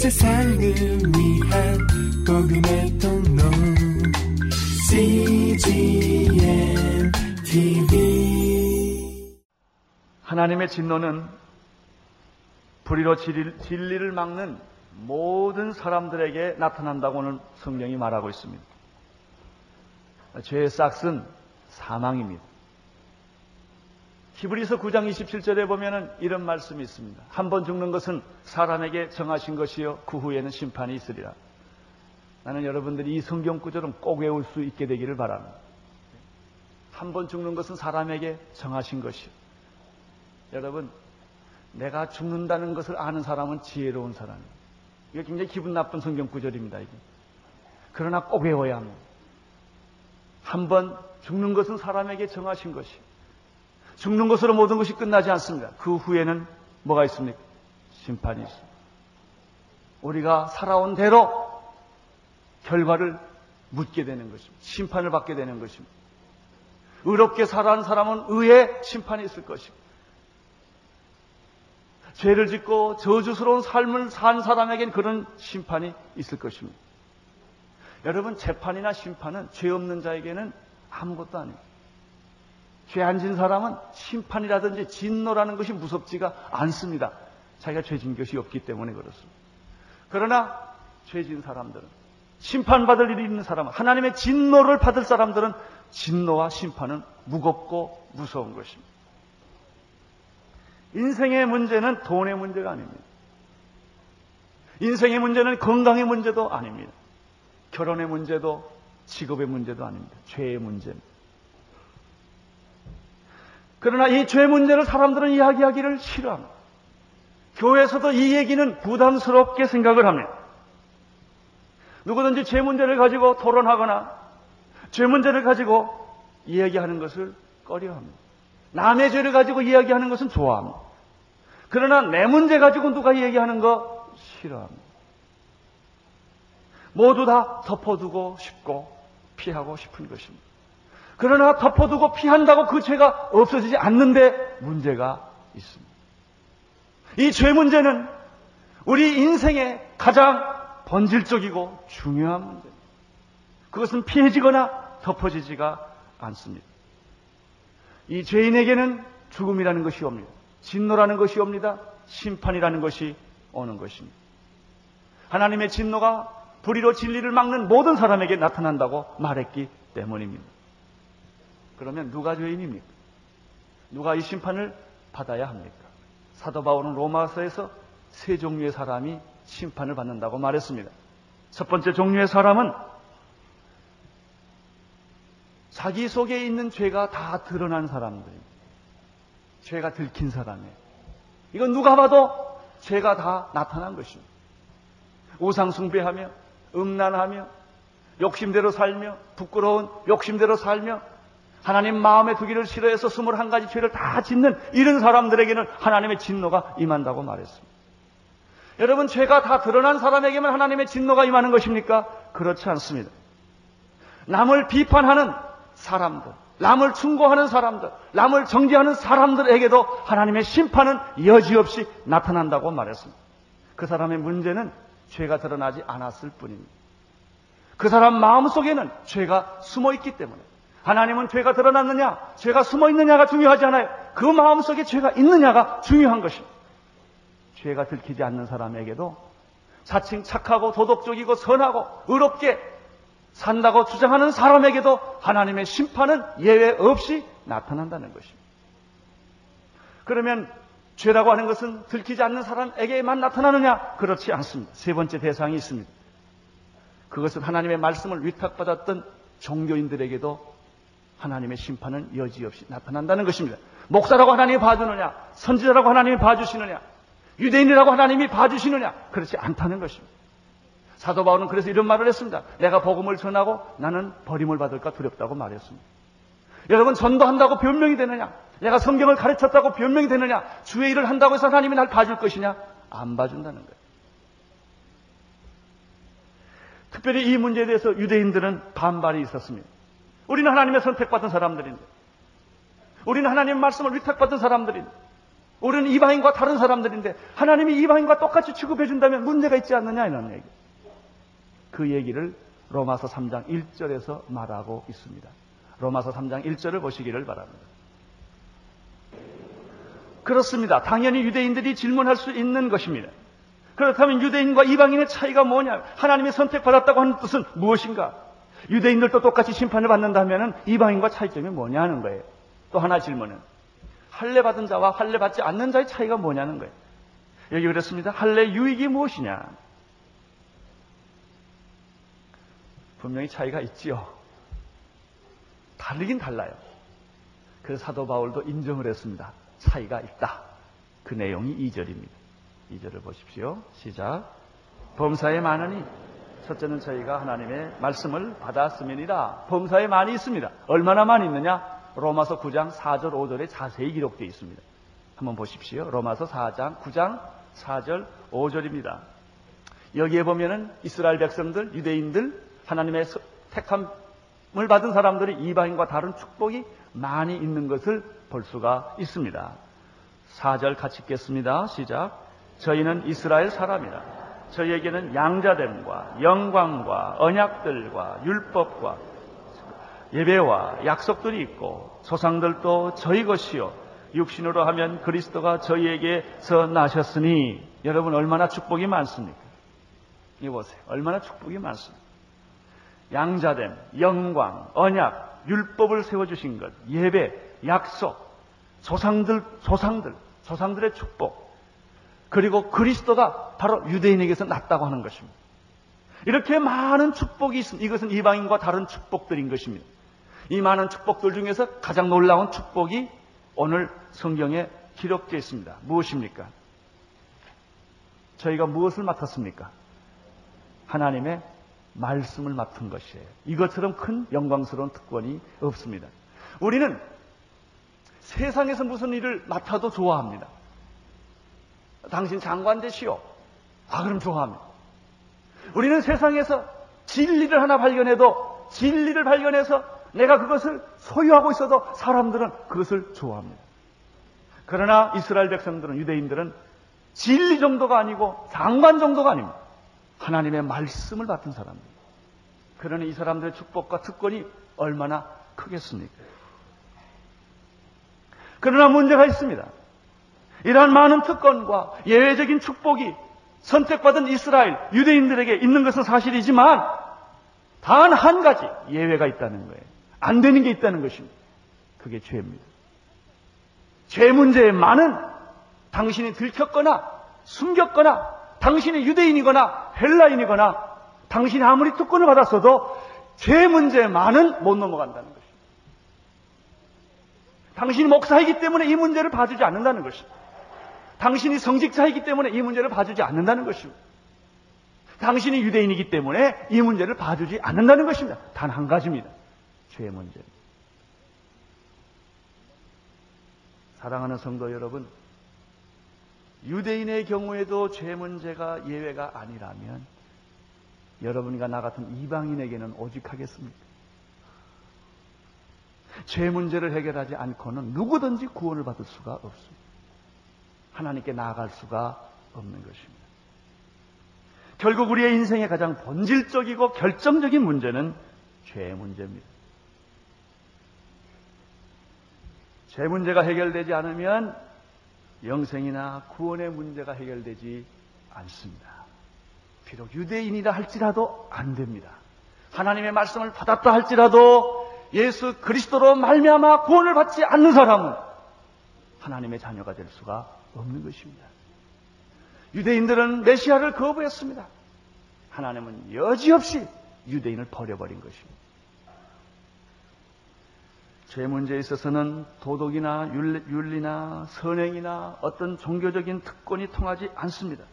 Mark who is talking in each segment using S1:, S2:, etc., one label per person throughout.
S1: 세상을 위한 복음의 통로 CGM TV
S2: 하나님의 진노는 불의로 진리를 막는 모든 사람들에게 나타난다고는 성경이 말하고 있습니다. 죄의 싹은 사망입니다. 히브리서 9장 27절에 보면 이런 말씀이 있습니다. 한 번 죽는 것은 사람에게 정하신 것이요 그 후에는 심판이 있으리라. 나는 여러분들이 이 성경 구절은 꼭 외울 수 있게 되기를 바랍니다. 한 번 죽는 것은 사람에게 정하신 것이요. 여러분, 내가 죽는다는 것을 아는 사람은 지혜로운 사람이에요. 이게 굉장히 기분 나쁜 성경 구절입니다. 이게. 그러나 꼭 외워야 합니다. 한 번 죽는 것은 사람에게 정하신 것이. 죽는 것으로 모든 것이 끝나지 않습니다. 그 후에는 뭐가 있습니까? 심판이 있습니다. 우리가 살아온 대로 결과를 묻게 되는 것입니다. 심판을 받게 되는 것입니다. 의롭게 살아온 사람은 의의 심판이 있을 것입니다. 죄를 짓고 저주스러운 삶을 산 사람에겐 그런 심판이 있을 것입니다. 여러분, 재판이나 심판은 죄 없는 자에게는 아무것도 아닙니다. 죄 안 진 사람은 심판이라든지 진노라는 것이 무섭지가 않습니다. 자기가 죄진 것이 없기 때문에 그렇습니다. 그러나 죄진 사람들은 심판받을 일이 있는 사람은 하나님의 진노를 받을 사람들은 진노와 심판은 무겁고 무서운 것입니다. 인생의 문제는 돈의 문제가 아닙니다. 인생의 문제는 건강의 문제도 아닙니다. 결혼의 문제도 직업의 문제도 아닙니다. 죄의 문제입니다. 그러나 이 죄 문제를 사람들은 이야기하기를 싫어합니다. 교회에서도 이 얘기는 부담스럽게 생각을 합니다. 누구든지 죄 문제를 가지고 토론하거나 죄 문제를 가지고 이야기하는 것을 꺼려합니다. 남의 죄를 가지고 이야기하는 것은 좋아합니다. 그러나 내 문제 가지고 누가 얘기하는 거 싫어합니다. 모두 다 덮어두고 싶고 피하고 싶은 것입니다. 그러나 덮어두고 피한다고 그 죄가 없어지지 않는데 문제가 있습니다. 이 죄 문제는 우리 인생의 가장 본질적이고 중요한 문제입니다. 그것은 피해지거나 덮어지지가 않습니다. 이 죄인에게는 죽음이라는 것이 옵니다. 진노라는 것이 옵니다. 심판이라는 것이 오는 것입니다. 하나님의 진노가 불의로 진리를 막는 모든 사람에게 나타난다고 말했기 때문입니다. 그러면 누가 죄인입니까? 누가 이 심판을 받아야 합니까? 사도 바울은 로마서에서 세 종류의 사람이 심판을 받는다고 말했습니다. 첫 번째 종류의 사람은 자기 속에 있는 죄가 다 드러난 사람들입니다. 죄가 들킨 사람이에요. 이건 누가 봐도 죄가 다 나타난 것입니다. 우상숭배하며 음란하며 욕심대로 살며 부끄러운 욕심대로 살며 하나님 마음에 두기를 싫어해서 스물한 가지 죄를 다 짓는 이런 사람들에게는 하나님의 진노가 임한다고 말했습니다. 여러분 죄가 다 드러난 사람에게만 하나님의 진노가 임하는 것입니까? 그렇지 않습니다. 남을 비판하는 사람들, 남을 충고하는 사람들, 남을 정죄하는 사람들에게도 하나님의 심판은 여지없이 나타난다고 말했습니다. 그 사람의 문제는 죄가 드러나지 않았을 뿐입니다. 그 사람 마음 속에는 죄가 숨어 있기 때문에 하나님은 죄가 드러났느냐, 죄가 숨어 있느냐가 중요하지 않아요. 그 마음 속에 죄가 있느냐가 중요한 것입니다. 죄가 들키지 않는 사람에게도 자칭 착하고 도덕적이고 선하고 의롭게 산다고 주장하는 사람에게도 하나님의 심판은 예외 없이 나타난다는 것입니다. 그러면 죄라고 하는 것은 들키지 않는 사람에게만 나타나느냐? 그렇지 않습니다. 세 번째 대상이 있습니다. 그것은 하나님의 말씀을 위탁받았던 종교인들에게도 하나님의 심판은 여지없이 나타난다는 것입니다. 목사라고 하나님이 봐주느냐? 선지자라고 하나님이 봐주시느냐? 유대인이라고 하나님이 봐주시느냐? 그렇지 않다는 것입니다. 사도 바울은 그래서 이런 말을 했습니다. 내가 복음을 전하고 나는 버림을 받을까 두렵다고 말했습니다. 여러분 전도한다고 변명이 되느냐? 내가 성경을 가르쳤다고 변명이 되느냐? 주의 일을 한다고 해서 하나님이 날 봐줄 것이냐? 안 봐준다는 거예요. 특별히 이 문제에 대해서 유대인들은 반발이 있었습니다. 우리는 하나님의 선택받은 사람들인데, 우리는 하나님의 말씀을 위탁받은 사람들인데, 우리는 이방인과 다른 사람들인데 하나님이 이방인과 똑같이 취급해 준다면 문제가 있지 않느냐 이런 얘기. 그 얘기를 로마서 3장 1절에서 말하고 있습니다. 로마서 3장 1절을 보시기를 바랍니다. 그렇습니다. 당연히 유대인들이 질문할 수 있는 것입니다. 그렇다면 유대인과 이방인의 차이가 뭐냐? 하나님이 선택받았다고 하는 뜻은 무엇인가? 유대인들도 똑같이 심판을 받는다면 이방인과 차이점이 뭐냐 하는 거예요. 또 하나 질문은 할례 받은 자와 할례 받지 않는 자의 차이가 뭐냐는 거예요. 여기 그랬습니다. 할례 유익이 무엇이냐? 분명히 차이가 있지요. 다르긴 달라요. 그래서 사도 바울도 인정을 했습니다. 차이가 있다. 그 내용이 2절입니다. 2절을 보십시오. 시작. 범사에 많으니 첫째는 저희가 하나님의 말씀을 받았음이니라. 범사에 많이 있습니다. 얼마나 많이 있느냐? 로마서 9장 4절 5절에 자세히 기록되어 있습니다. 한번 보십시오. 로마서 4장 9장 4절 5절입니다. 여기에 보면은 이스라엘 백성들, 유대인들, 하나님의 택함을 받은 사람들이 이방인과 다른 축복이 많이 있는 것을 볼 수가 있습니다. 4절 같이 읽겠습니다. 시작. 저희는 이스라엘 사람이라. 저희에게는 양자됨과 영광과 언약들과 율법과 예배와 약속들이 있고 조상들도 저희 것이요 육신으로 하면 그리스도가 저희에게서 나셨으니 여러분 얼마나 축복이 많습니까? 이 보세요. 얼마나 축복이 많습니까? 양자됨, 영광, 언약, 율법을 세워주신 것, 예배, 약속, 조상들, 조상들, 조상들의 축복, 그리고 그리스도가 바로 유대인에게서 났다고 하는 것입니다. 이렇게 많은 축복이 있습니다. 이것은 이방인과 다른 축복들인 것입니다. 이 많은 축복들 중에서 가장 놀라운 축복이 오늘 성경에 기록되어 있습니다. 무엇입니까? 저희가 무엇을 맡았습니까? 하나님의 말씀을 맡은 것이에요. 이것처럼 큰 영광스러운 특권이 없습니다. 우리는 세상에서 무슨 일을 맡아도 좋아합니다. 당신 장관 되시오. 아, 그럼 좋아합니다. 우리는 세상에서 진리를 하나 발견해도 진리를 발견해서 내가 그것을 소유하고 있어도 사람들은 그것을 좋아합니다. 그러나 이스라엘 백성들은 유대인들은 진리 정도가 아니고 장관 정도가 아닙니다. 하나님의 말씀을 받은 사람들. 그러니 이 사람들의 축복과 특권이 얼마나 크겠습니까? 그러나 문제가 있습니다. 이러한 많은 특권과 예외적인 축복이 선택받은 이스라엘 유대인들에게 있는 것은 사실이지만 단 한 가지 예외가 있다는 거예요. 안 되는 게 있다는 것입니다. 그게 죄입니다. 죄 문제의 많은 당신이 들켰거나 숨겼거나 당신이 유대인이거나 헬라인이거나 당신이 아무리 특권을 받았어도 죄 문제의 많은 못 넘어간다는 것입니다. 당신이 목사이기 때문에 이 문제를 봐주지 않는다는 것입니다. 당신이 성직자이기 때문에 이 문제를 봐주지 않는다는 것입니다. 당신이 유대인이기 때문에 이 문제를 봐주지 않는다는 것입니다. 단 한 가지입니다. 죄의 문제. 사랑하는 성도 여러분, 유대인의 경우에도 죄 문제가 예외가 아니라면 여러분과 나 같은 이방인에게는 오직 하겠습니까? 죄 문제를 해결하지 않고는 누구든지 구원을 받을 수가 없습니다. 하나님께 나아갈 수가 없는 것입니다. 결국 우리의 인생의 가장 본질적이고 결정적인 문제는 죄의 문제입니다. 죄 문제가 해결되지 않으면 영생이나 구원의 문제가 해결되지 않습니다. 비록 유대인이라 할지라도 안 됩니다. 하나님의 말씀을 받았다 할지라도 예수 그리스도로 말미암아 구원을 받지 않는 사람은 하나님의 자녀가 될 수가 없는 것입니다. 유대인들은 메시아를 거부했습니다. 하나님은 여지없이 유대인을 버려버린 것입니다. 죄 문제에 있어서는 도덕이나 윤리나 선행이나 어떤 종교적인 특권이 통하지 않습니다.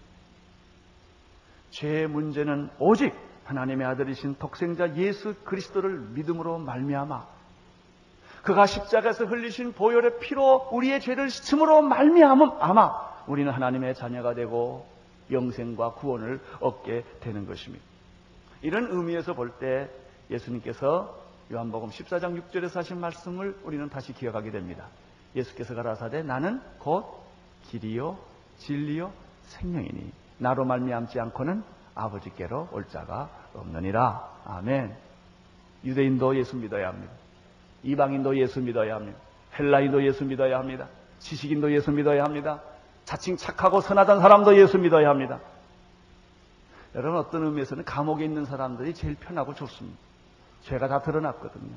S2: 죄의 문제는 오직 하나님의 아들이신 독생자 예수 그리스도를 믿음으로 말미암아 그가 십자가에서 흘리신 보혈의 피로 우리의 죄를 씻음으로 말미암음 아마 우리는 하나님의 자녀가 되고 영생과 구원을 얻게 되는 것입니다. 이런 의미에서 볼 때 예수님께서 요한복음 14장 6절에서 하신 말씀을 우리는 다시 기억하게 됩니다. 예수께서 가라사대 나는 곧 길이요 진리요 생명이니 나로 말미암지 않고는 아버지께로 올 자가 없느니라. 아멘. 유대인도 예수 믿어야 합니다. 이방인도 예수 믿어야 합니다. 헬라인도 예수 믿어야 합니다. 지식인도 예수 믿어야 합니다. 자칭 착하고 선하던 사람도 예수 믿어야 합니다. 여러분 어떤 의미에서는 감옥에 있는 사람들이 제일 편하고 좋습니다. 죄가 다 드러났거든요.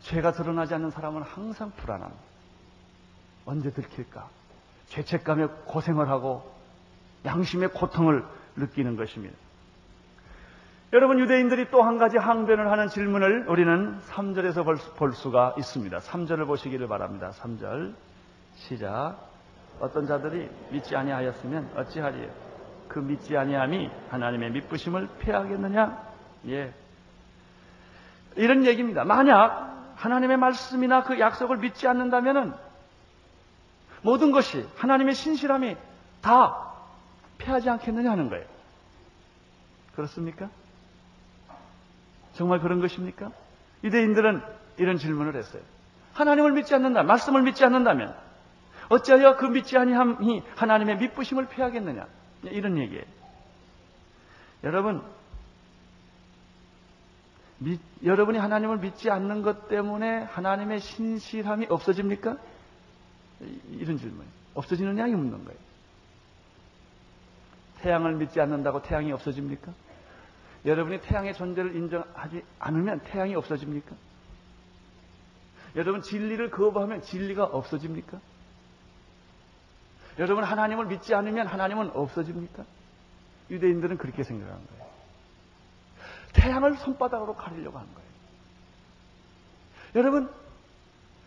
S2: 죄가 드러나지 않는 사람은 항상 불안합니다. 언제 들킬까? 죄책감에 고생을 하고 양심의 고통을 느끼는 것입니다. 여러분 유대인들이 또 한 가지 항변을 하는 질문을 우리는 3절에서 볼, 볼 수가 있습니다. 3절을 보시기를 바랍니다. 3절 시작 어떤 자들이 믿지 아니하였으면 어찌하리요 그 믿지 아니함이 하나님의 믿부심을 패하겠느냐 예 이런 얘기입니다. 만약 하나님의 말씀이나 그 약속을 믿지 않는다면은 모든 것이 하나님의 신실함이 다 패하지 않겠느냐 하는 거예요. 그렇습니까? 정말 그런 것입니까? 유대인들은 이런 질문을 했어요. 하나님을 믿지 않는다, 말씀을 믿지 않는다면 어찌하여 그 믿지 아니함이 하나님의 믿부심을 피하겠느냐? 이런 얘기예요. 여러분, 믿, 여러분이 하나님을 믿지 않는 것 때문에 하나님의 신실함이 없어집니까? 이런 질문. 없어지느냐? 이 묻는 거예요. 태양을 믿지 않는다고 태양이 없어집니까? 여러분이 태양의 존재를 인정하지 않으면 태양이 없어집니까? 여러분 진리를 거부하면 진리가 없어집니까? 여러분 하나님을 믿지 않으면 하나님은 없어집니까? 유대인들은 그렇게 생각한 거예요. 태양을 손바닥으로 가리려고 하는 거예요. 여러분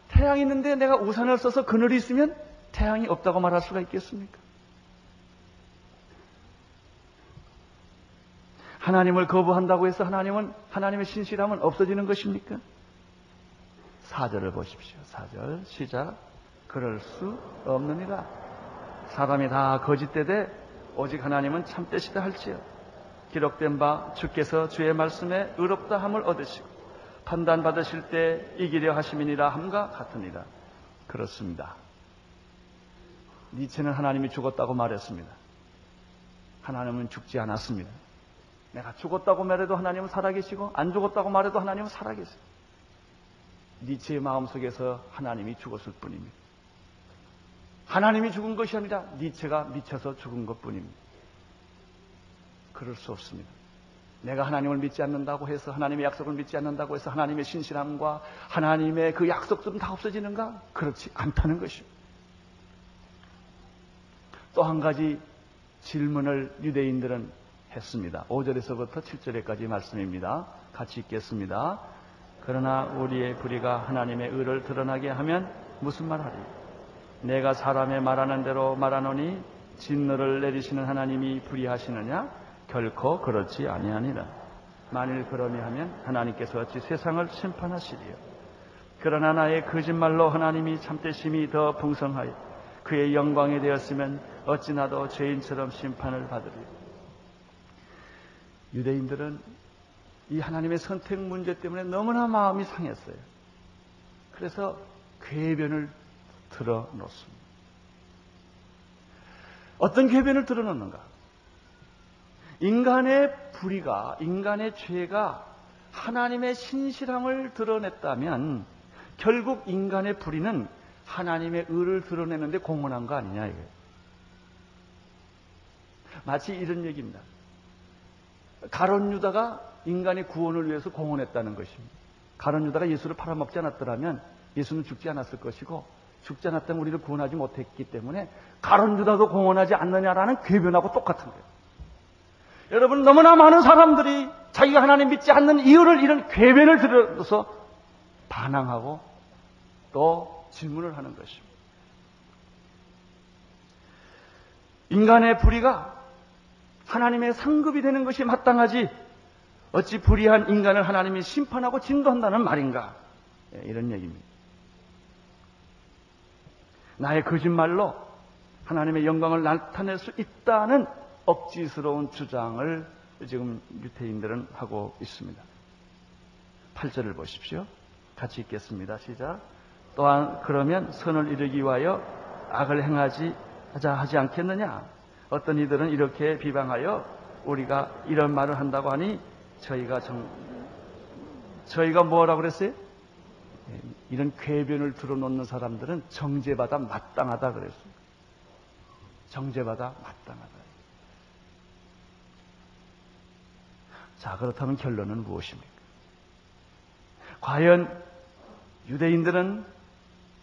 S2: 태양이 있는데 내가 우산을 써서 그늘이 있으면 태양이 없다고 말할 수가 있겠습니까? 하나님을 거부한다고 해서 하나님은 하나님의 신실함은 없어지는 것입니까? 4절을 보십시오. 4절 시작. 그럴 수 없느니라. 사람이 다 거짓되되 오직 하나님은 참되시다 할지요. 기록된 바 주께서 주의 말씀에 의롭다 함을 얻으시고 판단 받으실 때 이기려 하심이니라 함과 같으니라. 그렇습니다. 니체는 하나님이 죽었다고 말했습니다. 하나님은 죽지 않았습니다. 내가 죽었다고 말해도 하나님은 살아계시고 안 죽었다고 말해도 하나님은 살아계세요. 니체의 마음속에서 하나님이 죽었을 뿐입니다. 하나님이 죽은 것이 아니라 니체가 미쳐서 죽은 것 뿐입니다. 그럴 수 없습니다. 내가 하나님을 믿지 않는다고 해서 하나님의 약속을 믿지 않는다고 해서 하나님의 신실함과 하나님의 그 약속들은 다 없어지는가? 그렇지 않다는 것입니다. 또 한 가지 질문을 유대인들은 했습니다. 5절에서부터 7절에까지 말씀입니다. 같이 읽겠습니다. 그러나 우리의 불의가 하나님의 의를 드러나게 하면 무슨 말하리? 내가 사람의 말하는 대로 말하노니 진노를 내리시는 하나님이 불의하시느냐? 결코 그렇지 아니하니라. 만일 그러니 하면 하나님께서 어찌 세상을 심판하시리요. 그러나 나의 거짓말로 하나님이 참되심이 더 풍성하여 그의 영광이 되었으면 어찌 나도 죄인처럼 심판을 받으리요. 유대인들은 이 하나님의 선택 문제 때문에 너무나 마음이 상했어요. 그래서 궤변을 들어 놓습니다. 어떤 궤변을 들어 놓는가? 인간의 불의가, 인간의 죄가 하나님의 신실함을 드러냈다면 결국 인간의 불의는 하나님의 의를 드러내는데 공헌한 거 아니냐 이거예요. 마치 이런 얘기입니다. 가론 유다가 인간의 구원을 위해서 공헌했다는 것입니다. 가론 유다가 예수를 팔아먹지 않았더라면 예수는 죽지 않았을 것이고 죽지 않았다면 우리를 구원하지 못했기 때문에 가론 유다도 공헌하지 않느냐라는 궤변하고 똑같은 거예요. 여러분 너무나 많은 사람들이 자기가 하나님 믿지 않는 이유를 이런 궤변을 들어서 반항하고 또 질문을 하는 것입니다. 인간의 불의가 하나님의 상급이 되는 것이 마땅하지 어찌 불의한 인간을 하나님이 심판하고 진도한다는 말인가? 예, 이런 얘기입니다. 나의 거짓말로 하나님의 영광을 나타낼 수 있다는 억지스러운 주장을 지금 유태인들은 하고 있습니다. 8절을 보십시오. 같이 읽겠습니다. 시작. 또한 그러면 선을 이루기 위하여 악을 행하지 하자 하지 않겠느냐? 어떤 이들은 이렇게 비방하여 우리가 이런 말을 한다고 하니 저희가 정 저희가 뭐라고 그랬어요? 예, 이런 궤변을 들어놓는 사람들은 정죄받아 마땅하다 그랬어요. 정죄받아 마땅하다. 자, 그렇다면 결론은 무엇입니까? 과연 유대인들은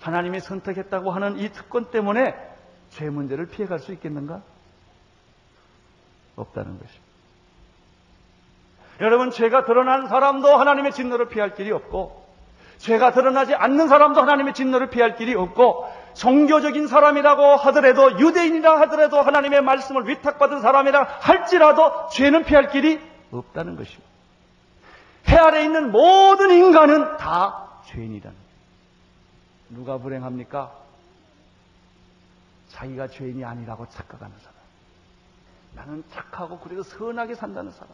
S2: 하나님이 선택했다고 하는 이 특권 때문에 죄 문제를 피해갈 수 있겠는가? 없다는 것입니다. 여러분, 죄가 드러난 사람도 하나님의 진노를 피할 길이 없고, 죄가 드러나지 않는 사람도 하나님의 진노를 피할 길이 없고, 종교적인 사람이라고 하더라도, 유대인이라 하더라도, 하나님의 말씀을 위탁받은 사람이라 할지라도, 죄는 피할 길이 없다는 것입니다. 해 아래 있는 모든 인간은 다 죄인이라는 거예요. 누가 불행합니까? 자기가 죄인이 아니라고 착각하는 사람. 나는 착하고 그래도 선하게 산다는 사람.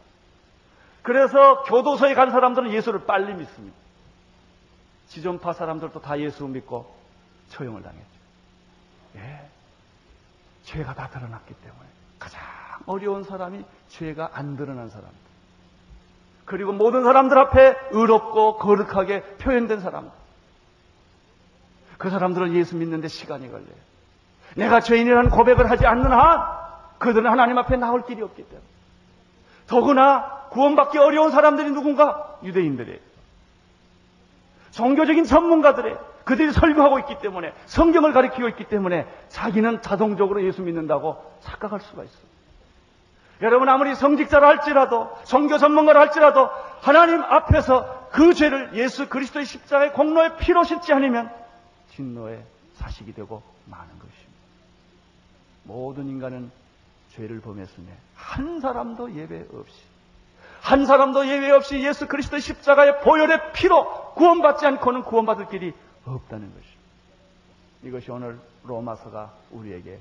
S2: 그래서 교도소에 간 사람들은 예수를 빨리 믿습니다. 지존파 사람들도 다 예수 믿고 처형을 당했죠. 예. 죄가 다 드러났기 때문에 가장 어려운 사람이 죄가 안 드러난 사람들. 그리고 모든 사람들 앞에 의롭고 거룩하게 표현된 사람들. 그 사람들은 예수 믿는데 시간이 걸려요. 내가 죄인이라는 고백을 하지 않는 한 그들은 하나님 앞에 나올 길이 없기 때문에. 더구나 구원받기 어려운 사람들이 누군가? 유대인들이. 종교적인 전문가들이 그들이 설교하고 있기 때문에 성경을 가리키고 있기 때문에 자기는 자동적으로 예수 믿는다고 착각할 수가 있어요. 여러분 아무리 성직자라 할지라도 종교 전문가라 할지라도 하나님 앞에서 그 죄를 예수 그리스도의 십자가의 공로에 피로 싣지 않으면 진노의 사식이 되고 마는 것입니다. 모든 인간은 죄를 범했으며 한 사람도 예외 없이 한 사람도 예외 없이 예수 그리스도의 십자가의 보혈의 피로 구원받지 않고는 구원받을 길이 없다는 것입니다. 이것이 오늘 로마서가 우리에게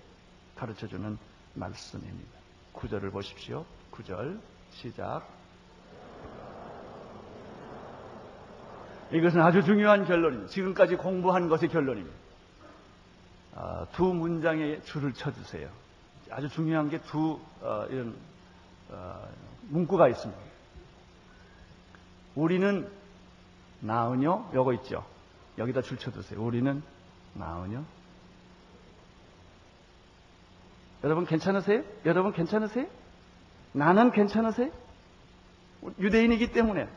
S2: 가르쳐주는 말씀입니다. 구절을 보십시오. 구절 시작. 이것은 아주 중요한 결론입니다. 지금까지 공부한 것의 결론입니다. 어, 두 문장에 줄을 쳐주세요. 아주 중요한 게두 어, 이런 어, 문구가 있습니다. 우리는 나으뇨 요거 있죠. 여기다 줄 쳐주세요. 우리는 나으뇨. 여러분 괜찮으세요? 여러분 괜찮으세요? 나는 괜찮으세요? 유대인이기 때문에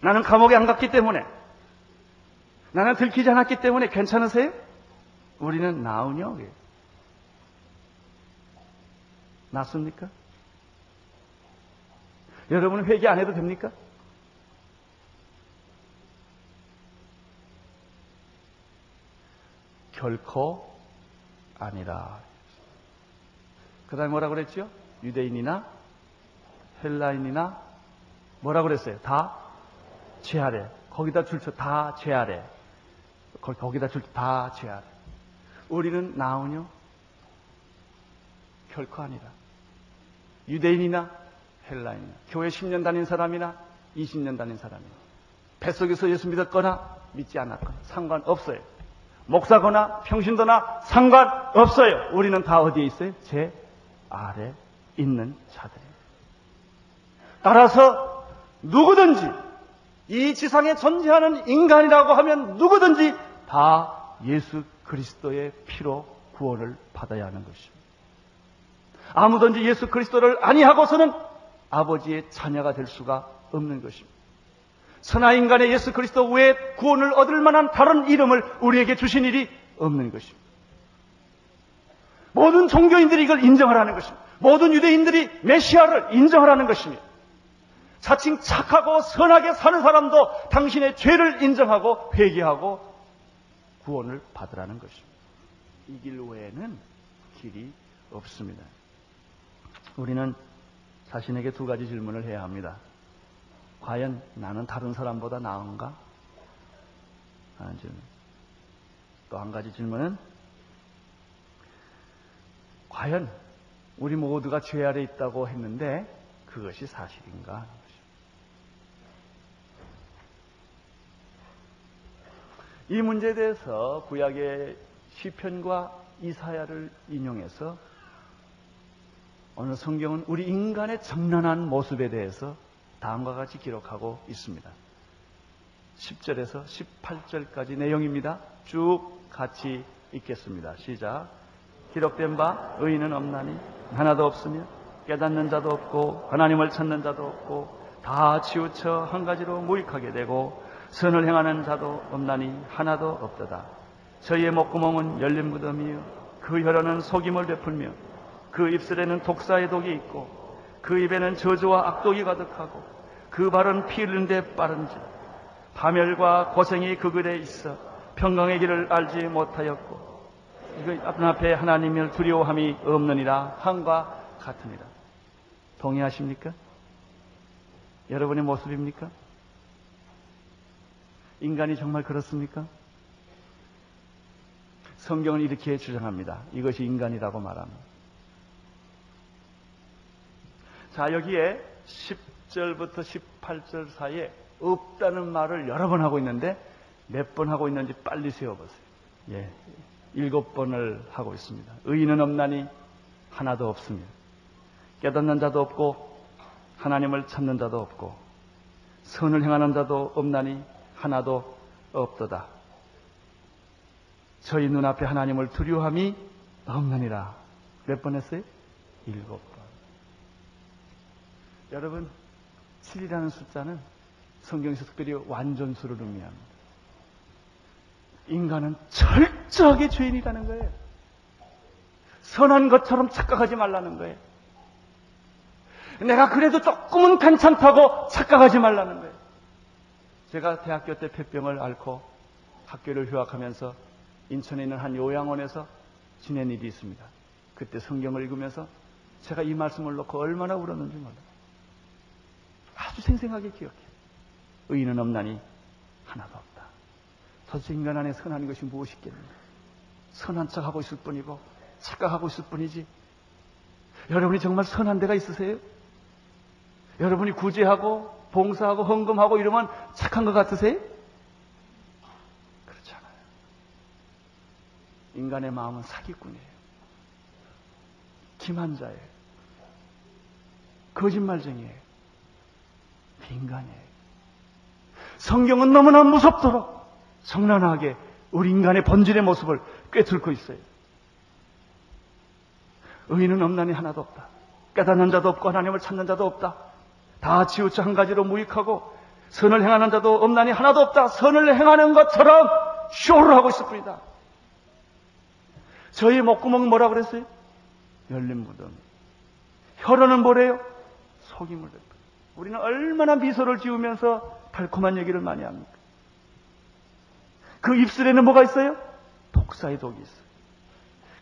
S2: 나는 감옥에 안 갔기 때문에 나는 들키지 않았기 때문에 괜찮으세요? 우리는 나으뇨? 낫습니까? 여러분은 회개 안 해도 됩니까? 결코 아니라. 그 다음에 뭐라 그랬죠? 유대인이나 헬라인이나 뭐라 그랬어요? 다 죄아래. 거기다 줄쳐 다 죄아래. 거기다 줄쳐 다 죄아래. 우리는 나오뇨? 결코 아니라. 유대인이나 헬라인이나 교회 10년 다닌 사람이나 20년 다닌 사람이나 뱃속에서 예수 믿었거나 믿지 않았거나 상관없어요. 목사거나 평신도나 상관없어요. 우리는 다 어디에 있어요? 제 아래 있는 자들입니다. 따라서 누구든지 이 지상에 존재하는 인간이라고 하면 누구든지 다 예수 그리스도의 피로 구원을 받아야 하는 것입니다. 아무든지 예수 그리스도를 아니하고서는 아버지의 자녀가 될 수가 없는 것입니다. 선하 인간의 예수 그리스도 외에 구원을 얻을 만한 다른 이름을 우리에게 주신 일이 없는 것입니다. 모든 종교인들이 이걸 인정하라는 것입니다. 모든 유대인들이 메시아를 인정하라는 것입니다. 자칭 착하고 선하게 사는 사람도 당신의 죄를 인정하고 회개하고 구원을 받으라는 것입니다. 이 길 외에는 길이 없습니다. 우리는 자신에게 두 가지 질문을 해야 합니다. 과연 나는 다른 사람보다 나은가? 하는 질문. 또 한 가지 질문은 과연 우리 모두가 죄 아래 있다고 했는데 그것이 사실인가? 이 문제에 대해서 구약의 시편과 이사야를 인용해서 오늘 성경은 우리 인간의 정난한 모습에 대해서 다음과 같이 기록하고 있습니다. 10절에서 18절까지 내용입니다. 쭉 같이 읽겠습니다. 시작. 기록된 바 의인은 없나니 하나도 없으며 깨닫는 자도 없고 하나님을 찾는 자도 없고 다 치우쳐 한 가지로 무익하게 되고 선을 행하는 자도 없나니 하나도 없도다. 저희의 목구멍은 열린 무덤이요 그 혀로는 속임을 베풀며 그 입술에는 독사의 독이 있고 그 입에는 저주와 악독이 가득하고 그 발은 피 흘린 데 빠른지 파멸과 고생이 그 글에 있어 평강의 길을 알지 못하였고 이거 앞에 하나님을 두려워함이 없느니라 한과 같으니라. 동의하십니까? 여러분의 모습입니까? 인간이 정말 그렇습니까? 성경은 이렇게 주장합니다. 이것이 인간이라고 말합니다. 자, 여기에 10절부터 18절 사이에 없다는 말을 여러 번 하고 있는데 몇 번 하고 있는지 빨리 세워보세요. 예. 일곱 번을 하고 있습니다. 의인은 없나니 하나도 없습니다. 깨닫는 자도 없고 하나님을 찾는 자도 없고 선을 행하는 자도 없나니 하나도 없도다. 저희 눈앞에 하나님을 두려워함이 없느니라. 몇 번 했어요? 일곱 번. 여러분, 7이라는 숫자는 성경에서 특별히 완전수를 의미합니다. 인간은 철저하게 죄인이라는 거예요. 선한 것처럼 착각하지 말라는 거예요. 내가 그래도 조금은 괜찮다고 착각하지 말라는 거예요. 제가 대학교 때 폐병을 앓고 학교를 휴학하면서 인천에 있는 한 요양원에서 지낸 일이 있습니다. 그때 성경을 읽으면서 제가 이 말씀을 놓고 얼마나 울었는지 몰라요. 생생하게 기억해요. 의인은 없나니 하나도 없다. 도대체 인간 안에 선한 것이 무엇이겠는가? 선한 척 하고 있을 뿐이고 착각하고 있을 뿐이지. 여러분이 정말 선한 데가 있으세요? 여러분이 구제하고 봉사하고 헌금하고 이러면 착한 것 같으세요? 그렇지 않아요. 인간의 마음은 사기꾼이에요. 기만자예요. 거짓말쟁이에요. 인간이에요. 성경은 너무나 무섭도록 성난하게 우리 인간의 본질의 모습을 꿰뚫고 있어요. 의인은 없나니 하나도 없다. 깨닫는 자도 없고 하나님을 찾는 자도 없다. 다 치우쳐 한 가지로 무익하고 선을 행하는 자도 없나니 하나도 없다. 선을 행하는 것처럼 쇼를 하고 있을 뿐이다. 저희 목구멍 뭐라 그랬어요? 열린 무덤. 혀로는 뭐래요? 속임을 뱉고. 우리는 얼마나 미소를 지으면서 달콤한 얘기를 많이 합니까? 그 입술에는 뭐가 있어요? 독사의 독이 있어요.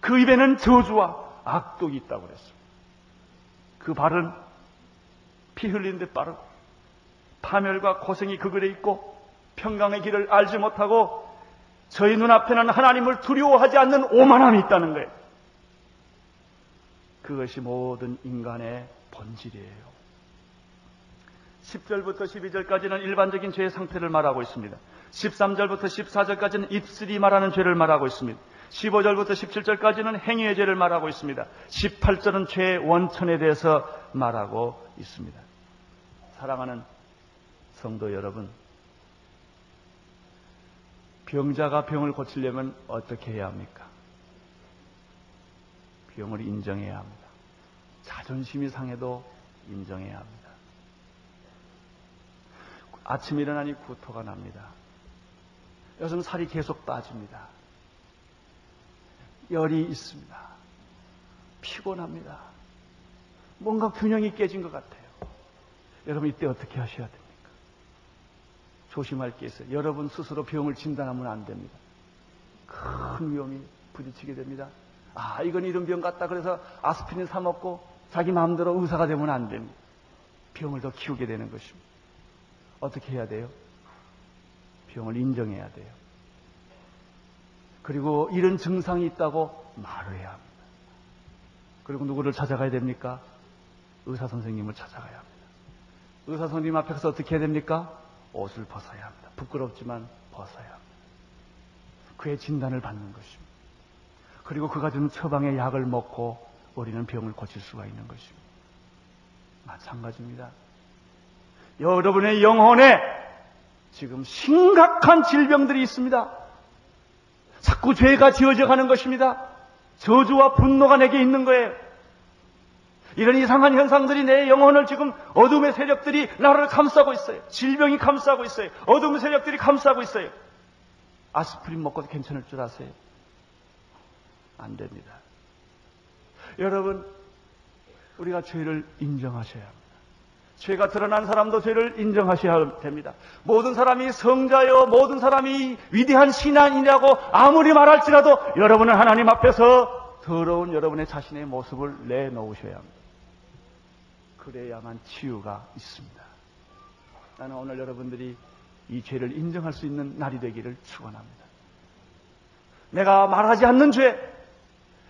S2: 그 입에는 저주와 악독이 있다고 그랬어요. 그 발은 피 흘린 듯 빠르고 파멸과 고생이 그 글에 있고 평강의 길을 알지 못하고 저희 눈앞에는 하나님을 두려워하지 않는 오만함이 있다는 거예요. 그것이 모든 인간의 본질이에요. 10절부터 12절까지는 일반적인 죄의 상태를 말하고 있습니다. 13절부터 14절까지는 입술이 말하는 죄를 말하고 있습니다. 15절부터 17절까지는 행위의 죄를 말하고 있습니다. 18절은 죄의 원천에 대해서 말하고 있습니다. 사랑하는 성도 여러분, 병자가 병을 고치려면 어떻게 해야 합니까? 병을 인정해야 합니다. 자존심이 상해도 인정해야 합니다. 아침 일어나니 구토가 납니다. 요즘 살이 계속 빠집니다. 열이 있습니다. 피곤합니다. 뭔가 균형이 깨진 것 같아요. 여러분 이때 어떻게 하셔야 됩니까? 조심할 게 있어요. 여러분 스스로 병을 진단하면 안 됩니다. 큰 위험이 부딪히게 됩니다. 아, 이건 이런 병 같다. 그래서 아스피린 사먹고 자기 마음대로 의사가 되면 안 됩니다. 병을 더 키우게 되는 것입니다. 어떻게 해야 돼요? 병을 인정해야 돼요. 그리고 이런 증상이 있다고 말을 해야 합니다. 그리고 누구를 찾아가야 됩니까? 의사 선생님을 찾아가야 합니다. 의사 선생님 앞에 서 어떻게 해야 됩니까? 옷을 벗어야 합니다. 부끄럽지만 벗어야 합니다. 그의 진단을 받는 것입니다. 그리고 그가 주는 처방의 약을 먹고 우리는 병을 고칠 수가 있는 것입니다. 마찬가지입니다. 여러분의 영혼에 지금 심각한 질병들이 있습니다. 자꾸 죄가 지어져 가는 것입니다. 저주와 분노가 내게 있는 거예요. 이런 이상한 현상들이 내 영혼을 지금 어둠의 세력들이 나를 감싸고 있어요. 질병이 감싸고 있어요. 어둠의 세력들이 감싸고 있어요. 아스프린 먹고도 괜찮을 줄 아세요? 안 됩니다. 여러분, 우리가 죄를 인정하셔야 합니다. 죄가 드러난 사람도 죄를 인정하셔야 됩니다. 모든 사람이 성자요, 모든 사람이 위대한 신앙이라고 아무리 말할지라도 여러분은 하나님 앞에서 더러운 여러분의 자신의 모습을 내놓으셔야 합니다. 그래야만 치유가 있습니다. 나는 오늘 여러분들이 이 죄를 인정할 수 있는 날이 되기를 축원합니다. 내가 말하지 않는 죄,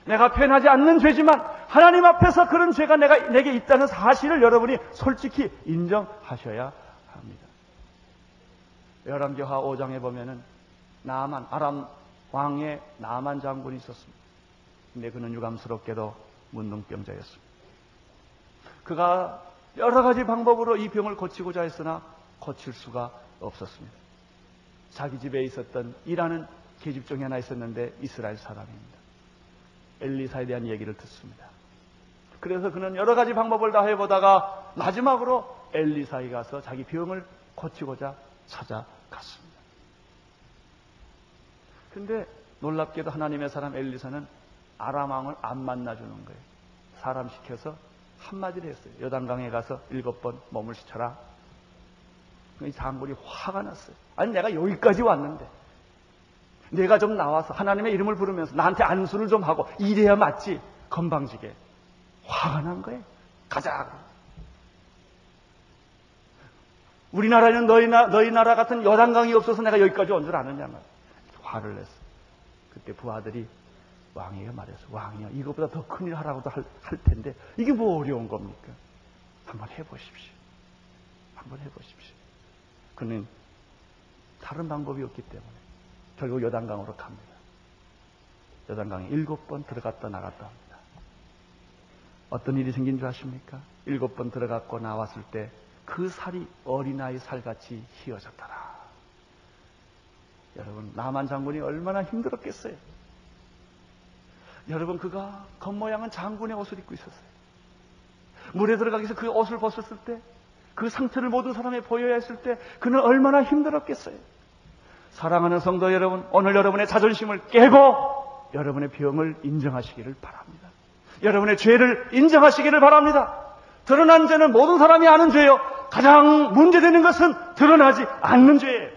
S2: 내가 표현하지 않는 죄지만 하나님 앞에서 그런 죄가 내가 내게 있다는 사실을 여러분이 솔직히 인정하셔야 합니다. 열왕기하 5장에 보면은 나만 아람 왕의 나만 장군이 있었습니다. 근데 그는 유감스럽게도 문둥병자였습니다. 그가 여러 가지 방법으로 이 병을 고치고자 했으나 고칠 수가 없었습니다. 자기 집에 있었던 일하는 계집종이 하나 있었는데 이스라엘 사람입니다. 엘리사에 대한 얘기를 듣습니다. 그래서 그는 여러 가지 방법을 다 해보다가 마지막으로 엘리사에 가서 자기 병을 고치고자 찾아갔습니다. 근데 놀랍게도 하나님의 사람 엘리사는 아람왕을 안 만나주는 거예요. 사람 시켜서 한마디를 했어요. 여단강에 가서 일곱 번 몸을 씻쳐라. 이 장군이 화가 났어요. 아니 내가 여기까지 왔는데 내가 좀 나와서 하나님의 이름을 부르면서 나한테 안수를 좀 하고 이래야 맞지 건방지게 화가 난 거예요. 가자. 우리나라는 너희, 나, 너희 나라 같은 여단강이 없어서 내가 여기까지 온 줄 아느냐 말. 화를 냈어. 그때 부하들이 왕이가 말했어. 왕이요. 이것보다 더 큰 일 하라고도 할, 할 텐데 이게 뭐 어려운 겁니까? 한번 해보십시오. 한번 해보십시오. 그는 다른 방법이 없기 때문에 결국 여단강으로 갑니다. 여단강에 일곱 번 들어갔다 나갔다 합니다. 어떤 일이 생긴 줄 아십니까? 일곱 번 들어갔고 나왔을 때 그 살이 어린아이 살같이 휘어졌더라. 여러분, 남한 장군이 얼마나 힘들었겠어요? 여러분, 그가 겉모양은 장군의 옷을 입고 있었어요. 물에 들어가기 위해서 그 옷을 벗었을 때, 그 상처를 모든 사람에 보여야 했을 때, 그는 얼마나 힘들었겠어요. 사랑하는 성도 여러분, 오늘 여러분의 자존심을 깨고 여러분의 병을 인정하시기를 바랍니다. 여러분의 죄를 인정하시기를 바랍니다. 드러난 죄는 모든 사람이 아는 죄요. 가장 문제되는 것은 드러나지 않는 죄예요.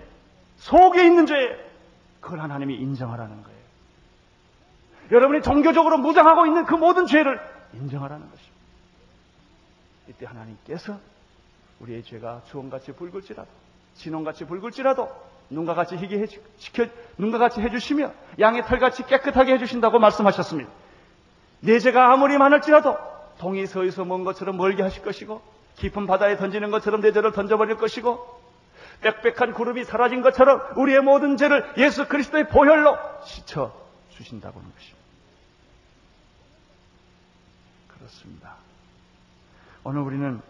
S2: 속에 있는 죄예요. 그걸 하나님이 인정하라는 거예요. 여러분이 종교적으로 무장하고 있는 그 모든 죄를 인정하라는 것입니다. 이때 하나님께서 우리의 죄가 주홍같이 붉을지라도 진홍같이 붉을지라도 눈과 같이 희게 시켜, 눈과 같이 해주시며 양의 털같이 깨끗하게 해주신다고 말씀하셨습니다. 내 죄가 아무리 많을지라도 동이 서에서 먼 것처럼 멀게 하실 것이고 깊은 바다에 던지는 것처럼 내 죄를 던져버릴 것이고 빽빽한 구름이 사라진 것처럼 우리의 모든 죄를 예수 그리스도의 보혈로 씻어 주신다고 하는 것입니다. 그렇습니다. 오늘 우리는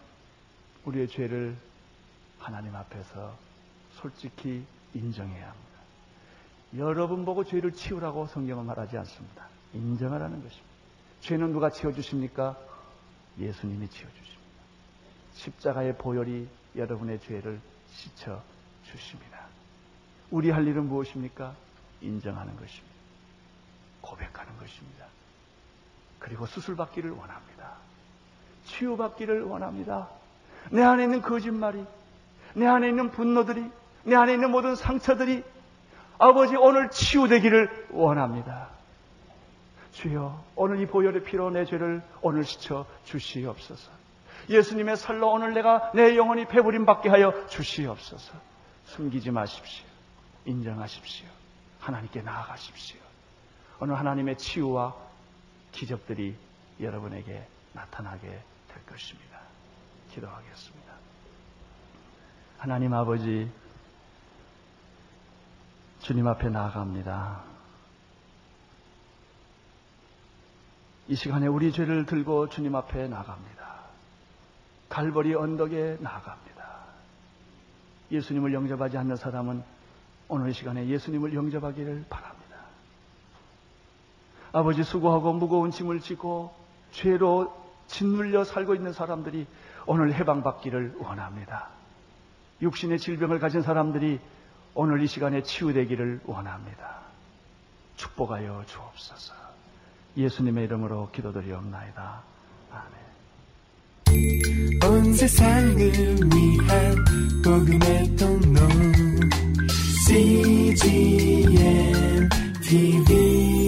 S2: 우리의 죄를 하나님 앞에서 솔직히 인정해야 합니다. 여러분 보고 죄를 치우라고 성경은 말하지 않습니다. 인정하라는 것입니다. 죄는 누가 치워주십니까? 예수님이 치워주십니다. 십자가의 보혈이 여러분의 죄를 씻어 주십니다. 우리 할 일은 무엇입니까? 인정하는 것입니다. 고백하는 것입니다. 그리고 수술받기를 원합니다. 치유받기를 원합니다. 내 안에 있는 거짓말이, 내 안에 있는 분노들이, 내 안에 있는 모든 상처들이 아버지 오늘 치유되기를 원합니다. 주여 오늘 이 보혈의 피로 내 죄를 오늘 씻어 주시옵소서. 예수님의 살로 오늘 내가 내 영혼이 배부림 받게 하여 주시옵소서. 숨기지 마십시오. 인정하십시오. 하나님께 나아가십시오. 오늘 하나님의 치유와 기적들이 여러분에게 나타나게 될 것입니다. 기도하겠습니다. 하나님 아버지, 주님 앞에 나아갑니다. 이 시간에 우리 죄를 들고 주님 앞에 나갑니다. 갈보리 언덕에 나갑니다. 예수님을 영접하지 않는 사람은 오늘 이 시간에 예수님을 영접하기를 바랍니다. 아버지 수고하고 무거운 짐을 지고 죄로 짓눌려 살고 있는 사람들이 오늘 해방받기를 원합니다. 육신의 질병을 가진 사람들이 오늘 이 시간에 치유되기를 원합니다. 축복하여 주옵소서. 예수님의 이름으로 기도드리옵나이다. 아멘.
S1: 온 세상을 위한 복음의 통로 CGM TV